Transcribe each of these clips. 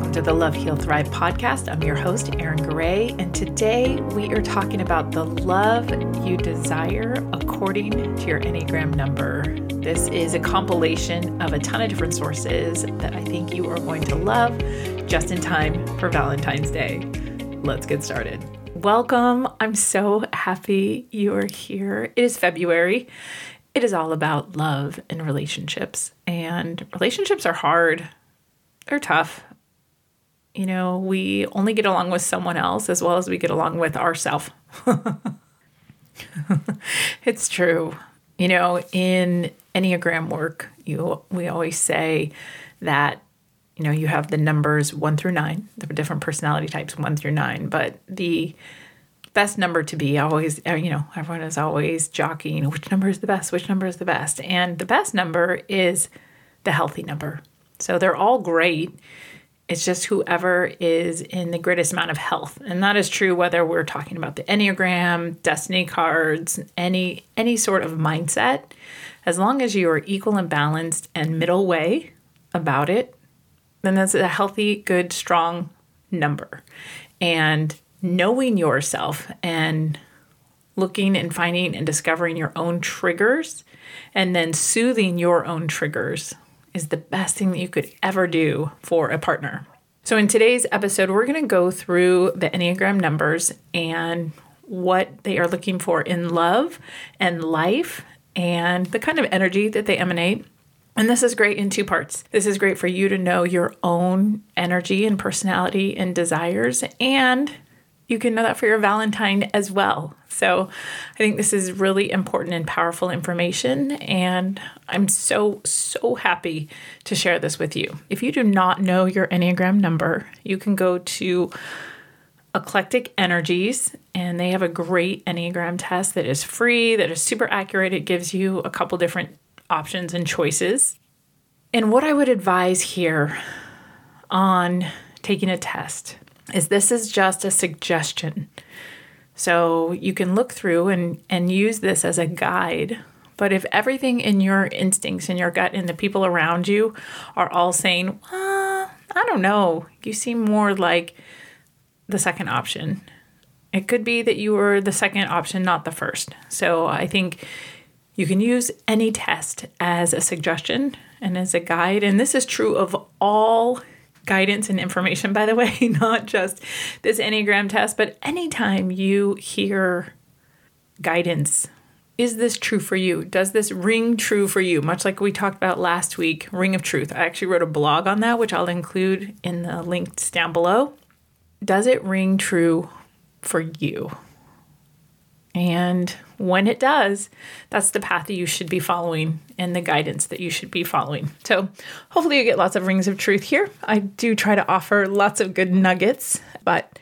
welcome to the Love Heal Thrive podcast. I'm your host, Erin Garay, and today we are talking about the love you desire according to your Enneagram number. This is a compilation of a ton of different sources that I think you are going to love just in time for Valentine's Day. Let's get started. Welcome. I'm so happy you are here. It is February. It is all about love and relationships, and relationships are hard they're tough. You know, we only get along with someone else as well as we get along with ourselves. it's true. You know, in Enneagram work, you we always say that you know, you have the numbers 1 through 9, the different personality types 1 through 9, but the best number to be always uh, you know everyone is always jockeying which number is the best which number is the best and the best number is the healthy number so they're all great. It's just whoever is in the greatest amount of health. And that is true whether we're talking about the Enneagram, destiny cards, any any sort of mindset. As long as you are equal and balanced and middle way about it, then that's a healthy, good, strong number. And knowing yourself and looking and finding and discovering your own triggers and then soothing your own triggers is the best thing that you could ever do for a partner. So, in today's episode, we're going to go through the Enneagram numbers and what they are looking for in love and life and the kind of energy that they emanate. And this is great in two parts. This is great for you to know your own energy and personality and desires, and you can know that for your Valentine as well. So I think this is really important and powerful information. And I'm so, so happy to share this with you. If you do not know your Enneagram number, you can go to Eclectic Energies, and they have a great Enneagram test that is free, that is super accurate. It gives you a couple different options and choices. And what I would advise here on taking a test is this is just a suggestion. So you can look through and, and use this as a guide. But if everything in your instincts and your gut and the people around you are all saying, I don't know, you seem more like the second option. It could be that you were the second option, not the first. So I think you can use any test as a suggestion and as a guide. And this is true of all guidance and information, by the way, not just this Enneagram test, but anytime you hear guidance, is this true for you? Does this ring true for you? Much like we talked about last week, Ring of Truth. I actually wrote a blog on that, which I'll include in the links down below. Does it ring true for you? And when it does, that's the path that you should be following and the guidance that you should be following. So, hopefully, you get lots of rings of truth here. I do try to offer lots of good nuggets, but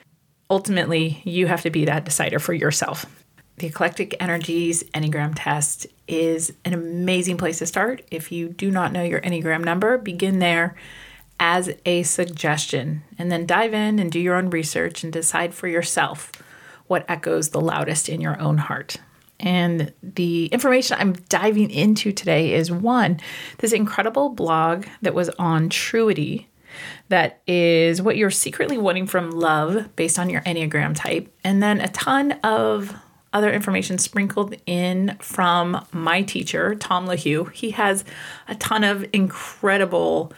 ultimately, you have to be that decider for yourself. The Eclectic Energies Enneagram Test is an amazing place to start. If you do not know your Enneagram number, begin there as a suggestion and then dive in and do your own research and decide for yourself what echoes the loudest in your own heart. And the information I'm diving into today is one, this incredible blog that was on Truity that is what you're secretly wanting from love based on your Enneagram type, and then a ton of other information sprinkled in from my teacher, Tom LaHue. He has a ton of incredible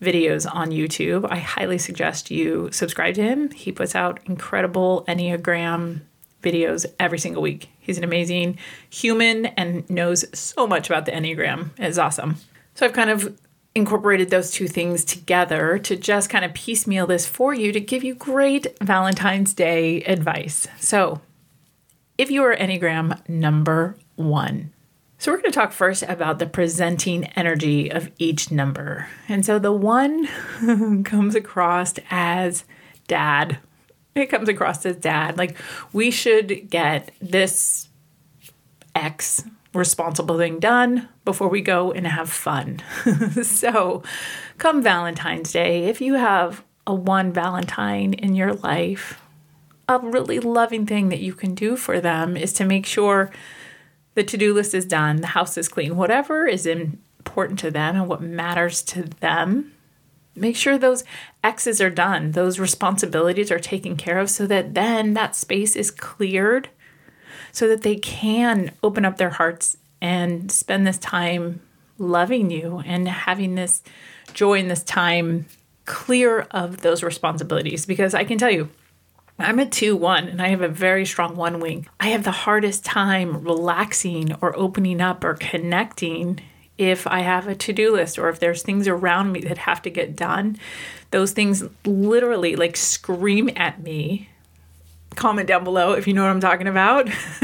videos on YouTube. I highly suggest you subscribe to him. He puts out incredible Enneagram videos every single week. He's an amazing human and knows so much about the Enneagram. It's awesome. So I've kind of incorporated those two things together to just kind of piecemeal this for you to give you great Valentine's Day advice. So, if you are Enneagram number one, so, we're going to talk first about the presenting energy of each number. And so, the one comes across as dad. It comes across as dad. Like, we should get this X responsible thing done before we go and have fun. so, come Valentine's Day, if you have a one Valentine in your life, a really loving thing that you can do for them is to make sure the to do list is done, the house is clean, whatever is important to them and what matters to them, Make sure those X's are done, those responsibilities are taken care of so that then that space is cleared so that they can open up their hearts and spend this time loving you and having this joy in this time clear of those responsibilities. Because I can tell you, I'm a 2 1 and I have a very strong one wing. I have the hardest time relaxing or opening up or connecting if I have a to do list or if there's things around me that have to get done. Those things literally like scream at me comment down below if you know what I'm talking about.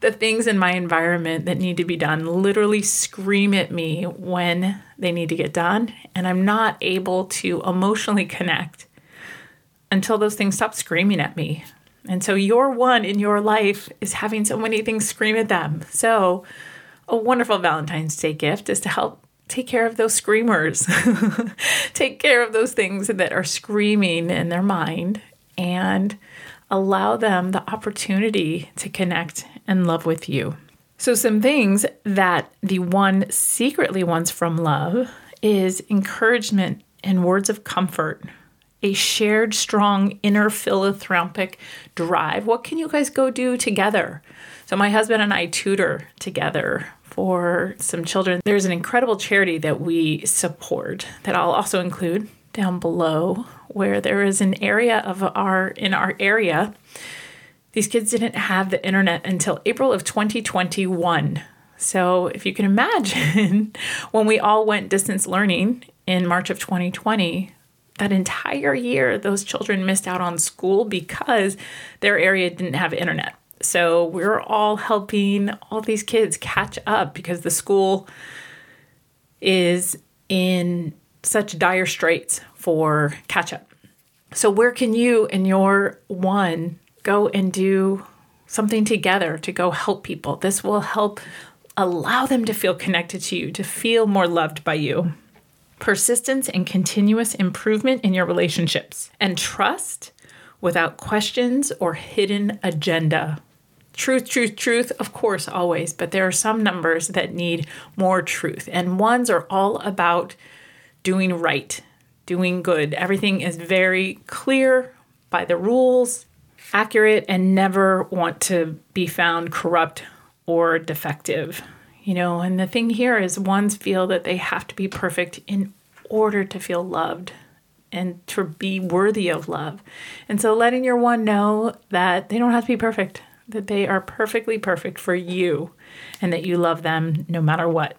the things in my environment that need to be done literally scream at me when they need to get done, and I'm not able to emotionally connect until those things stop screaming at me. And so, your one in your life is having so many things scream at them. So, a wonderful Valentine's Day gift is to help take care of those screamers, take care of those things that are screaming in their mind, and allow them the opportunity to connect and love with you. So, some things that the one secretly wants from love is encouragement and words of comfort, a shared, strong inner philanthropic drive. What can you guys go do together? So, my husband and I tutor together for some children. There's an incredible charity that we support that I'll also include down below where there is an area of our in our area these kids didn't have the internet until April of 2021. So, if you can imagine, when we all went distance learning in March of 2020, that entire year, those children missed out on school because their area didn't have internet. So, we're all helping all these kids catch up because the school is in such dire straits for catch up. So, where can you and your one go and do something together to go help people? This will help allow them to feel connected to you, to feel more loved by you. Persistence and continuous improvement in your relationships, and trust without questions or hidden agenda. Truth, truth, truth, of course, always, but there are some numbers that need more truth, and ones are all about doing right, doing good. Everything is very clear by the rules, accurate, and never want to be found corrupt or defective. You know, and the thing here is ones feel that they have to be perfect in order to feel loved and to be worthy of love. And so letting your one know that they don't have to be perfect, that they are perfectly perfect for you and that you love them no matter what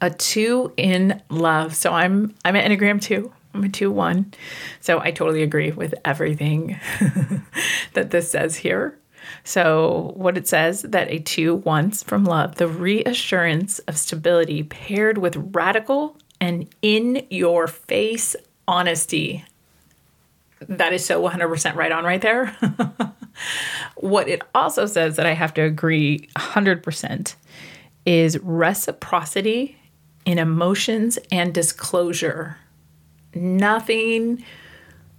a two in love. So I'm I'm an Enneagram two. I'm a two one. So I totally agree with everything that this says here. So what it says that a two wants from love, the reassurance of stability paired with radical and in your face honesty. That is so 100% right on right there. what it also says that I have to agree 100% is reciprocity in emotions and disclosure. Nothing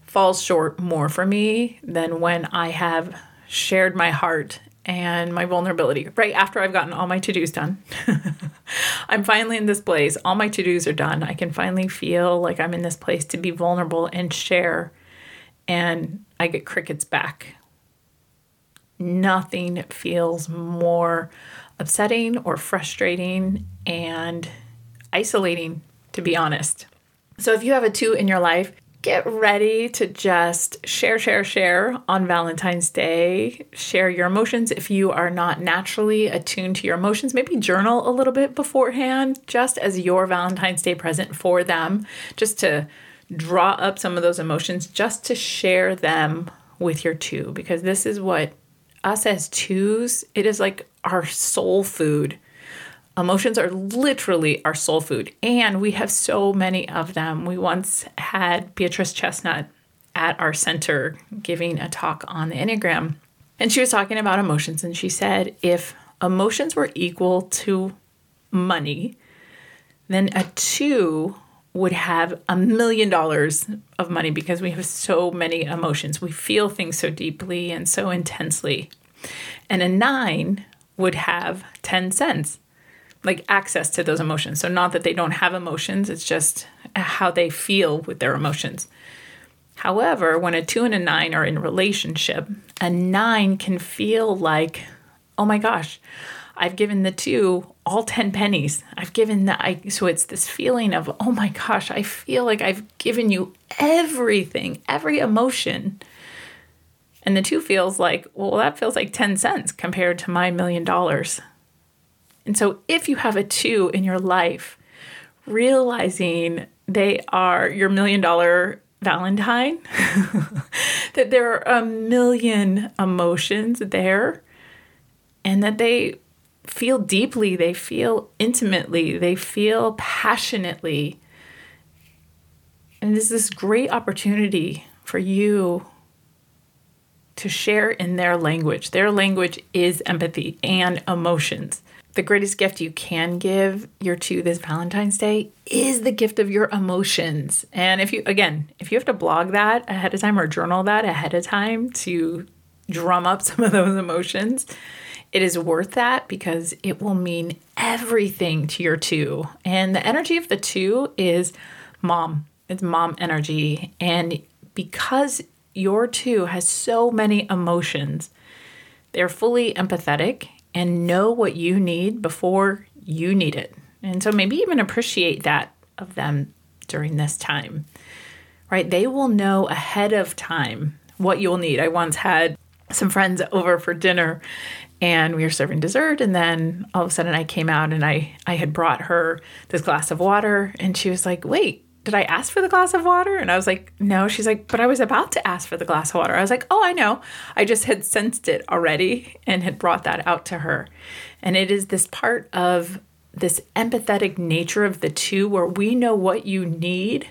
falls short more for me than when I have shared my heart and my vulnerability right after I've gotten all my to dos done. I'm finally in this place. All my to dos are done. I can finally feel like I'm in this place to be vulnerable and share. And I get crickets back. Nothing feels more upsetting or frustrating and isolating, to be honest. So if you have a two in your life, get ready to just share, share, share on Valentine's Day. Share your emotions. If you are not naturally attuned to your emotions, maybe journal a little bit beforehand, just as your Valentine's Day present for them, just to draw up some of those emotions, just to share them with your two, because this is what us as twos, it is like our soul food Emotions are literally our soul food, and we have so many of them. We once had Beatrice Chestnut at our center giving a talk on the Enneagram, and she was talking about emotions, and she said if emotions were equal to money, then a two would have a million dollars of money because we have so many emotions. We feel things so deeply and so intensely. And a nine would have 10 cents like access to those emotions. So, not that they don't have emotions, it's just how they feel with their emotions. However, when a two and a nine are in relationship, a nine can feel like, oh my gosh, I've given the two all 10 pennies. I've given that. I, so it's this feeling of, oh my gosh, I feel like I've given you everything, every emotion. And the two feels like, well, that feels like 10 cents compared to my million dollars. And so if you have a two in your life, realizing they are your million dollar Valentine, that there are a million emotions there, and that they feel deeply, they feel intimately, they feel passionately. And it's this great opportunity for you to share in their language. Their language is empathy and emotions the greatest gift you can give your two this Valentine's Day is the gift of your emotions. And if you, again, if you have to blog that ahead of time or journal that ahead of time to drum up some of those emotions, it is worth that because it will mean everything to your two. And the energy of the two is mom, it's mom energy. And because your two has so many emotions, they're fully empathetic and know what you need before you need it. And so maybe even appreciate that of them during this time, right? They will know ahead of time what you'll need. I once had some friends over for dinner and we were serving dessert and then all of a sudden I came out and I I had brought her this glass of water and she was like, "Wait, did I ask for the glass of water? And I was like, no. She's like, but I was about to ask for the glass of water. I was like, oh, I know. I just had sensed it already and had brought that out to her. And it is this part of this empathetic nature of the two where we know what you need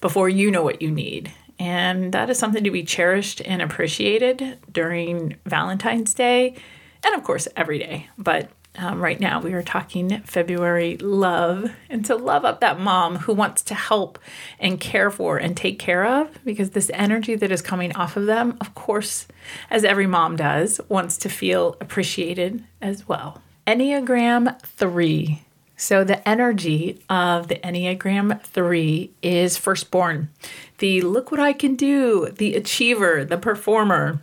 before you know what you need. And that is something to be cherished and appreciated during Valentine's Day and, of course, every day. But um, right now, we are talking February love, and to love up that mom who wants to help and care for and take care of, because this energy that is coming off of them, of course, as every mom does, wants to feel appreciated as well. Enneagram 3. So, the energy of the Enneagram 3 is firstborn, the look what I can do, the achiever, the performer.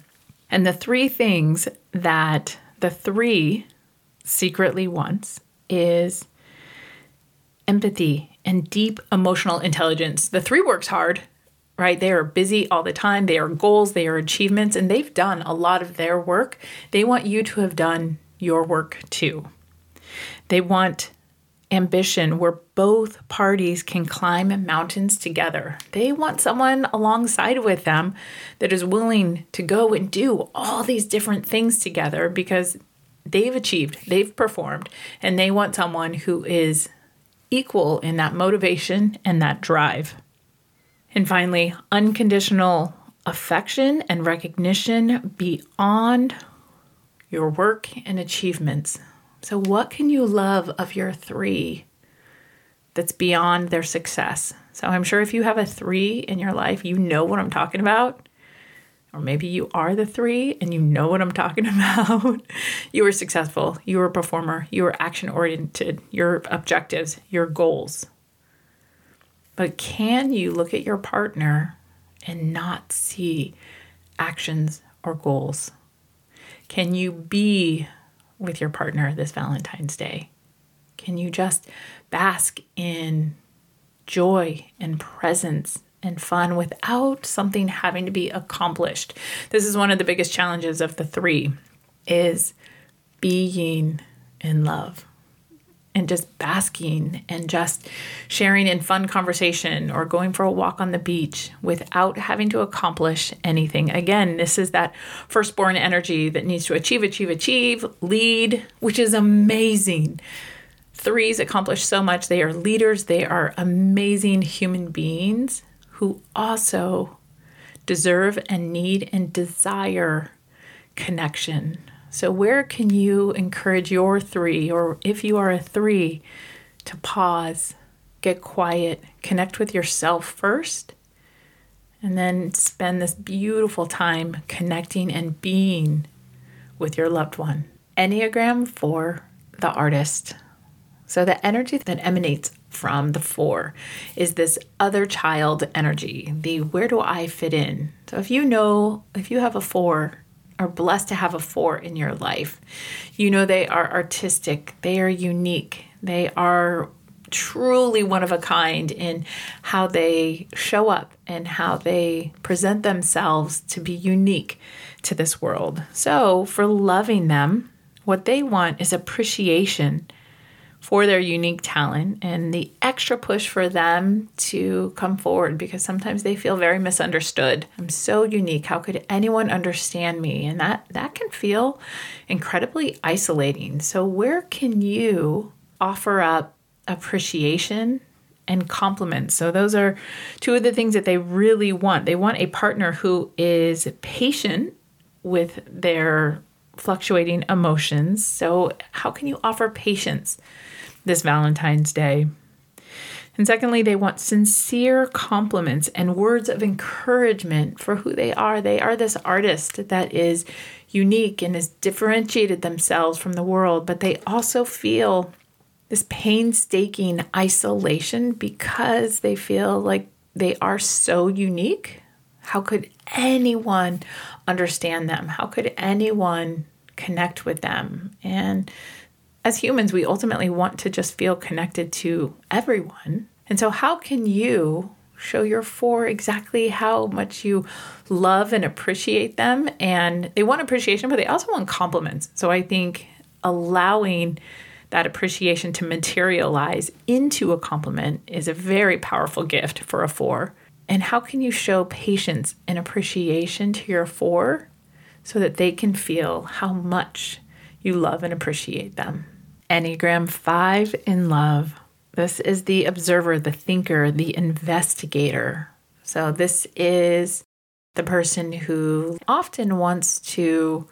And the three things that the three secretly wants is empathy and deep emotional intelligence. The three works hard, right? They are busy all the time. They are goals, they are achievements, and they've done a lot of their work. They want you to have done your work too. They want ambition where both parties can climb mountains together. They want someone alongside with them that is willing to go and do all these different things together because they've achieved, they've performed, and they want someone who is equal in that motivation and that drive. And finally, unconditional affection and recognition beyond your work and achievements. So, what can you love of your three that's beyond their success? So, I'm sure if you have a three in your life, you know what I'm talking about. Or maybe you are the three and you know what I'm talking about. you were successful, you were a performer, you were action oriented, your objectives, your goals. But can you look at your partner and not see actions or goals? Can you be with your partner this Valentine's Day? Can you just bask in joy and presence and fun without something having to be accomplished. This is one of the biggest challenges of the 3 is being in love and just basking and just sharing in fun conversation or going for a walk on the beach without having to accomplish anything. Again, this is that firstborn energy that needs to achieve, achieve, achieve, lead, which is amazing. Threes accomplish so much. They are leaders, they are amazing human beings who also deserve and need and desire connection. So, where can you encourage your three, or if you are a three, to pause, get quiet, connect with yourself first, and then spend this beautiful time connecting and being with your loved one? Enneagram for the artist. So, the energy that emanates from the four is this other child energy, the where do I fit in? So, if you know, if you have a four, are blessed to have a four in your life, you know they are artistic, they are unique, they are truly one of a kind in how they show up and how they present themselves to be unique to this world. So, for loving them, what they want is appreciation for their unique talent and the extra push for them to come forward because sometimes they feel very misunderstood. I'm so unique. How could anyone understand me? And that that can feel incredibly isolating. So where can you offer up appreciation and compliments. So, those are two of the things that they really want. They want a partner who is patient with their fluctuating emotions. So, how can you offer patience this Valentine's Day? And secondly, they want sincere compliments and words of encouragement for who they are. They are this artist that is unique and has differentiated themselves from the world, but they also feel this painstaking isolation because they feel like they are so unique. How could anyone understand them? How could anyone connect with them? And as humans, we ultimately want to just feel connected to everyone. And so, how can you show your four exactly how much you love and appreciate them? And they want appreciation, but they also want compliments. So, I think allowing that appreciation to materialize into a compliment is a very powerful gift for a four. And how can you show patience and appreciation to your four so that they can feel how much you love and appreciate them? Enneagram 5 in love. This is the observer, the thinker, the investigator. So, this is the person who often wants to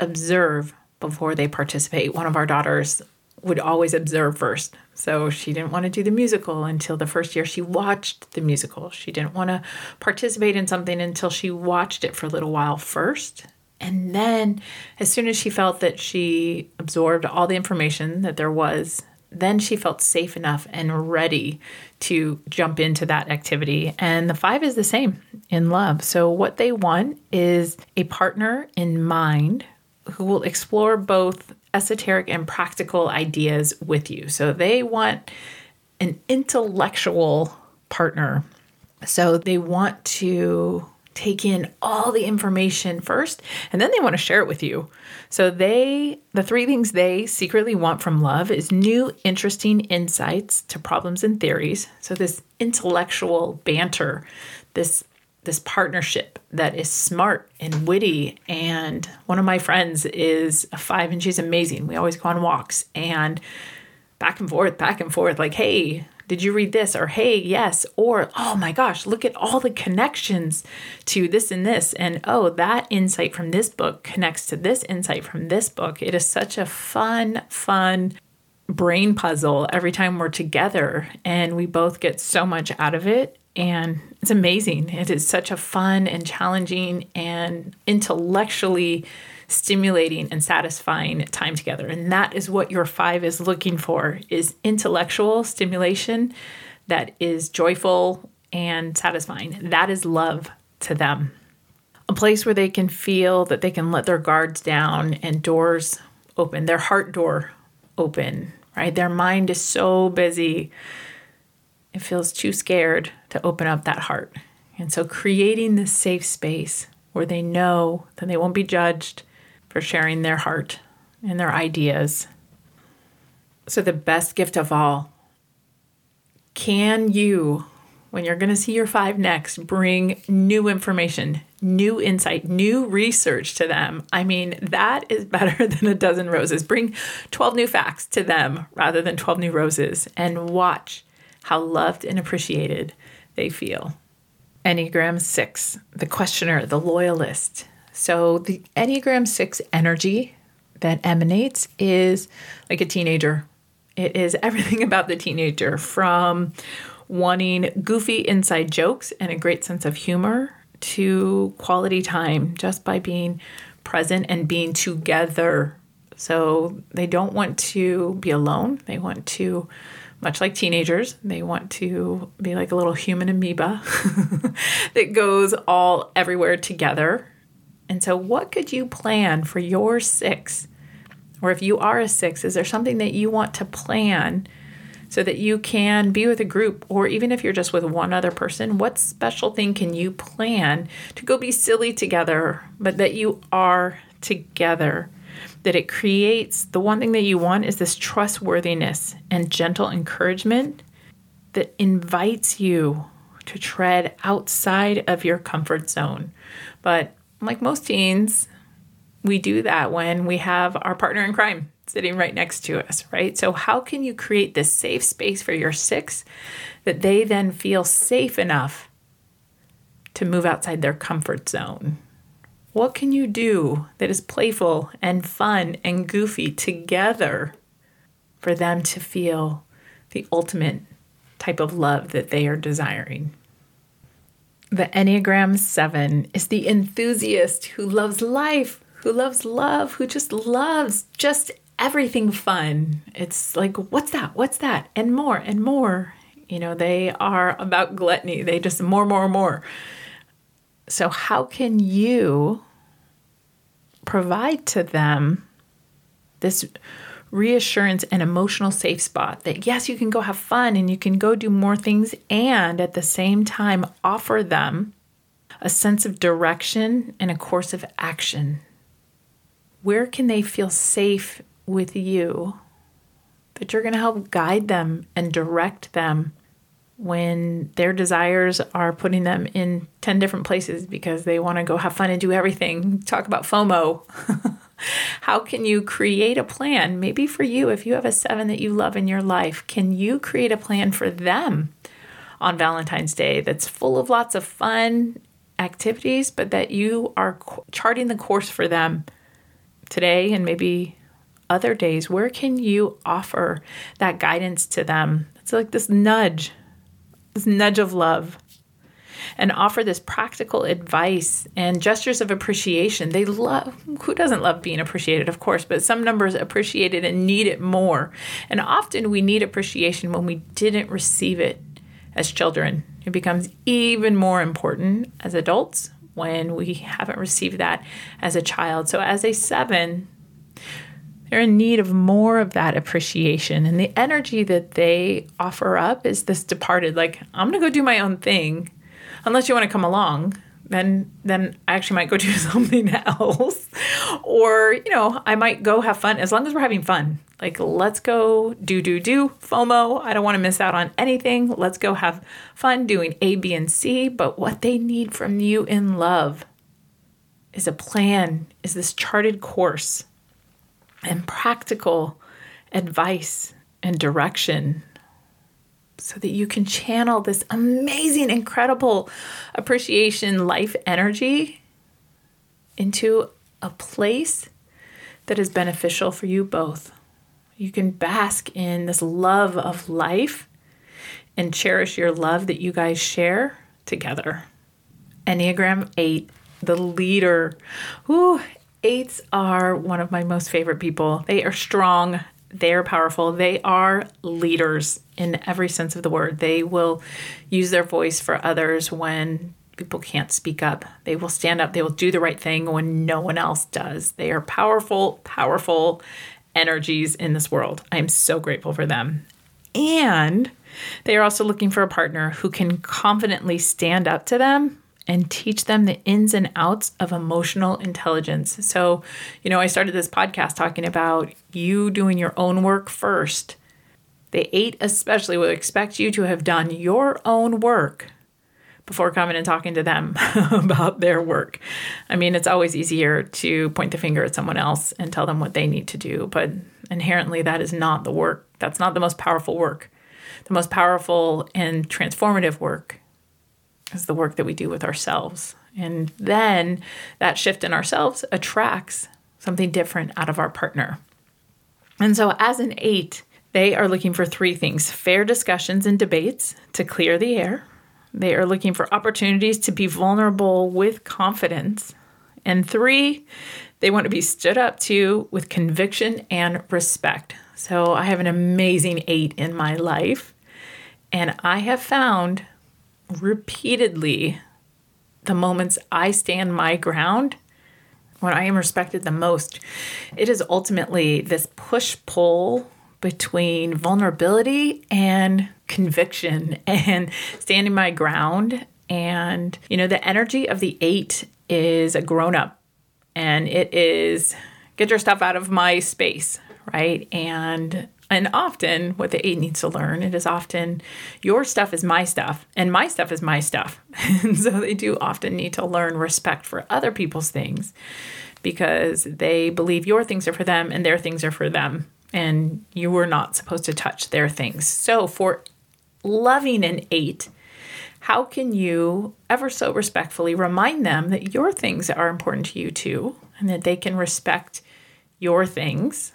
observe before they participate. One of our daughters would always observe first. So she didn't want to do the musical until the first year she watched the musical. She didn't want to participate in something until she watched it for a little while first. And then, as soon as she felt that she absorbed all the information that there was, then she felt safe enough and ready to jump into that activity. And the five is the same in love. So, what they want is a partner in mind who will explore both esoteric and practical ideas with you. So they want an intellectual partner. So they want to take in all the information first and then they want to share it with you. So they the three things they secretly want from love is new interesting insights to problems and theories. So this intellectual banter, this this partnership that is smart and witty. And one of my friends is a five and she's amazing. We always go on walks and back and forth, back and forth, like, hey, did you read this? Or hey, yes. Or oh my gosh, look at all the connections to this and this. And oh, that insight from this book connects to this insight from this book. It is such a fun, fun brain puzzle every time we're together. And we both get so much out of it and it's amazing. It is such a fun and challenging and intellectually stimulating and satisfying time together. And that is what your 5 is looking for is intellectual stimulation that is joyful and satisfying. That is love to them. A place where they can feel that they can let their guards down and doors open, their heart door open, right? Their mind is so busy it feels too scared to open up that heart. And so, creating this safe space where they know that they won't be judged for sharing their heart and their ideas. So, the best gift of all can you, when you're going to see your five next, bring new information, new insight, new research to them? I mean, that is better than a dozen roses. Bring 12 new facts to them rather than 12 new roses and watch how loved and appreciated they feel. Enneagram 6, the questioner, the loyalist. So, the Enneagram 6 energy that emanates is like a teenager. It is everything about the teenager from wanting goofy inside jokes and a great sense of humor to quality time just by being present and being together So they don't want to be alone. They want to, much like teenagers, they want to be like a little human amoeba that goes all everywhere together. And so, what could you plan for your six? Or if you are a six, is there something that you want to plan so that you can be with a group? Or even if you're just with one other person, what special thing can you plan to go be silly together, but that you are together? that it creates the one thing that you want is this trustworthiness and gentle encouragement that invites you to tread outside of your comfort zone. But like most teens, we do that when we have our partner in crime sitting right next to us, right? So, how can you create this safe space for your six that they then feel safe enough to move outside their comfort zone? What can you do that is playful and fun and goofy together for them to feel the ultimate type of love that they are desiring? The Enneagram 7 is the enthusiast who loves life, who loves love, who just loves just everything fun. It's like, what's that? What's that? And more and more. You know, they are about gluttony. They just more, more, more. So, how can you provide to them this reassurance and emotional safe spot that yes, you can go have fun and you can go do more things, and at the same time, offer them a sense of direction and a course of action? Where can they feel safe with you? That you're going to help guide them and direct them when their desires are putting them in 10 different places because they want to go have fun and do everything. Talk about FOMO. How can you create a plan? Maybe for you, if you have a seven that you love in your life, can you create a plan for them on Valentine's Day that's full of lots of fun activities, but that you are charting the course for them today and maybe other days? Where can you offer that guidance to them? It's like this nudge this nudge of love, and offer this practical advice and gestures of appreciation. They love, who doesn't love being appreciated, of course, but some numbers appreciate it and need it more. And often we need appreciation when we didn't receive it as children. It becomes even more important as adults when we haven't received that as a child. So, as a seven, they're in need of more of that appreciation. And the energy that they offer up is this departed, like, I'm going to go do my own thing. Unless you want to come along, then then I actually might go do something else. or, you know, I might go have fun as long as we're having fun. Like, let's go do, do, do. FOMO. I don't want to miss out on anything. Let's go have fun doing A, B, and C. But what they need from you in love is a plan, is this charted course and practical advice and direction so that you can channel this amazing, incredible appreciation, life energy into a place that is beneficial for you both. You can bask in this love of life and cherish your love that you guys share together. Enneagram 8, the leader. Ooh, Eights are one of my most favorite people. They are strong, they are powerful, they are leaders in every sense of the word. They will use their voice for others when people can't speak up. They will stand up, they will do the right thing when no one else does. They are powerful, powerful energies in this world. I am so grateful for them. And they are also looking for a partner who can confidently stand up to them and teach them the ins and outs of emotional intelligence. So, you know, I started this podcast talking about you doing your own work first. The eight, especially, will expect you to have done your own work before coming and talking to them about their work. I mean, it's always easier to point the finger at someone else and tell them what they need to do, but inherently, that is not the work. That's not the most powerful work. The most powerful and transformative work is the work that we do with ourselves. And then that shift in ourselves attracts something different out of our partner. And so, as an eight, they are looking for three things fair discussions and debates to clear the air. They are looking for opportunities to be vulnerable with confidence. And three, They want to be stood up to with conviction and respect. So I have an amazing eight in my life. And I have found repeatedly the moments I stand my ground when I am respected the most, it is ultimately this push pull between vulnerability and conviction and standing my ground. And, you know, the energy of the eight is a grown up and it is get your stuff out of my space, right? And and often what the eight needs to learn, it is often your stuff is my stuff and my stuff is my stuff. and so they do often need to learn respect for other people's things because they believe your things are for them and their things are for them. And you were not supposed to touch their things. So for loving an eight, how can you ever so respectfully remind them that your things are important to you too and that they can respect your things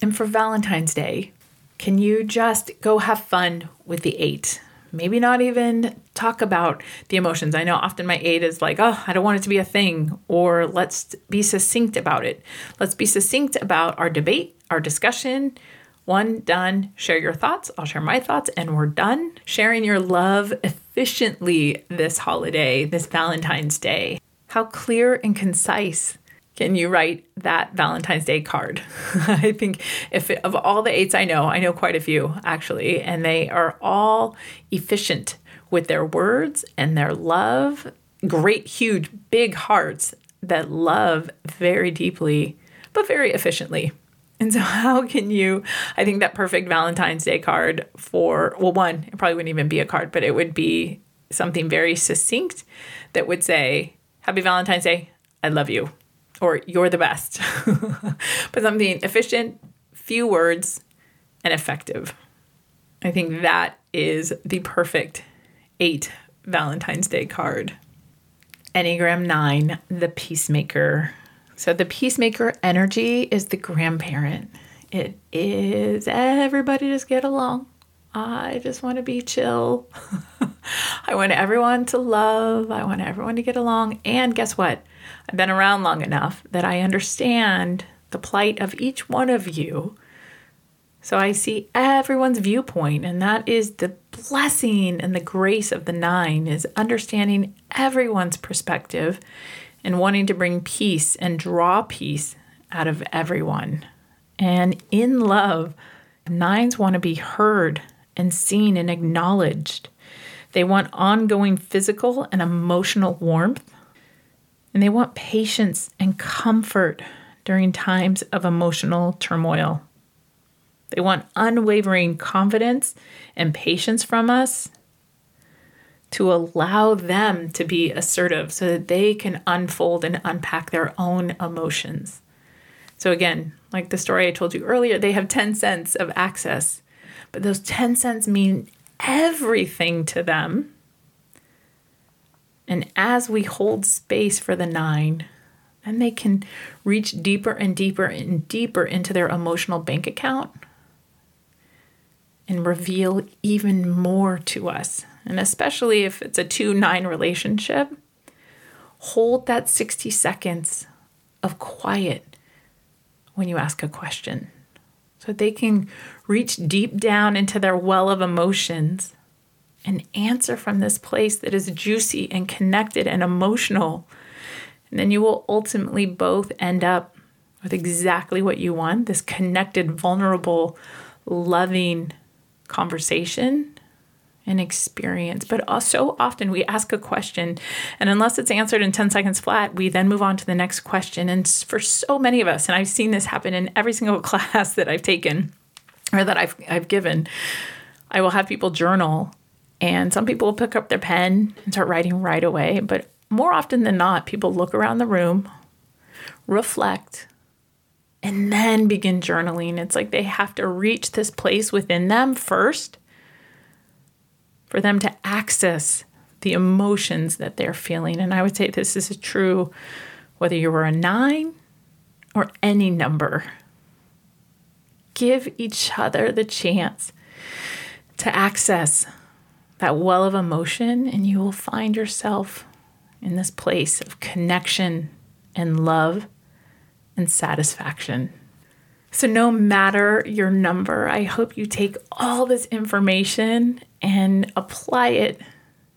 and for Valentine's Day, can you just go have fun with the eight? Maybe not even talk about the emotions. I know often my eight is like, oh, I don't want it to be a thing, or let's be succinct about it. Let's be succinct about our debate, our discussion. One, done. Share your thoughts. I'll share my thoughts, and we're done. Sharing your love efficiently this holiday, this Valentine's Day. How clear and concise can you write that Valentine's Day card? I think if it, of all the eights I know, I know quite a few actually, and they are all efficient with their words and their love. Great, huge, big hearts that love very deeply, but very efficiently. And so, how can you? I think that perfect Valentine's Day card for, well, one, it probably wouldn't even be a card, but it would be something very succinct that would say, Happy Valentine's Day, I love you or you're the best, but something efficient, few words, and effective. I think that is the perfect eight Valentine's Day card. Enneagram 9, the peacemaker. So, the peacemaker energy is the grandparent. It is everybody just get along. I just want to be chill. I want everyone to love. I want everyone to get along. And guess what? I've been around long enough that I understand the plight of each one of you. So I see everyone's viewpoint, and that is the blessing and the grace of the nine is understanding everyone's perspective and wanting to bring peace and draw peace out of everyone. And in love, nines want to be heard and seen and acknowledged. They want ongoing physical and emotional warmth and they want patience and comfort during times of emotional turmoil. They want unwavering confidence and patience from us to allow them to be assertive so that they can unfold and unpack their own emotions. So, again, like the story I told you earlier, they have 10 cents of access, but those 10 cents mean everything to them and as we hold space for the nine, then they can reach deeper and deeper and deeper into their emotional bank account and reveal even more to us. And especially if it's a 2 9 relationship, hold that 60 seconds of quiet when you ask a question so they can reach deep down into their well of emotions and answer from this place that is juicy and connected and emotional. And then you will ultimately both end up with exactly what you want this connected, vulnerable, loving conversation and experience. But so often we ask a question, and unless it's answered in 10 seconds flat, we then move on to the next question. And for so many of us, and I've seen this happen in every single class that I've taken or that I've, I've given, I will have people journal and some people will pick up their pen and start writing right away. But more often than not, people look around the room, reflect, and then begin journaling. It's like they have to reach this place within them first for them to access the emotions that they're feeling. And I would say this is true whether you were a nine or any number. Give each other the chance to access that well of emotion, and you will find yourself in this place of connection and love and satisfaction. So, no matter your number, I hope you take all this information and apply it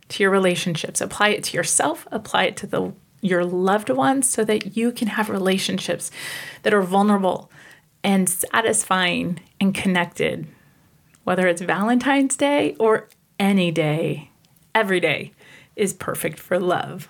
to your relationships, apply it to yourself, apply it to the your loved ones so that you can have relationships that are vulnerable and satisfying and connected, whether it's Valentine's Day or any day, every day is perfect for love.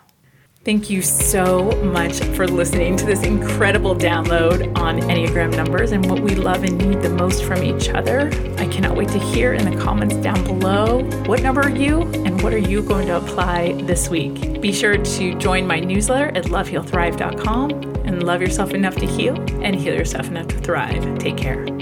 Thank you so much for listening to this incredible download on Enneagram numbers and what we love and need the most from each other. I cannot wait to hear in the comments down below what number are you and what are you going to apply this week. Be sure to join my newsletter at lovehealthrive.com and love yourself enough to heal and heal yourself enough to thrive. Take care.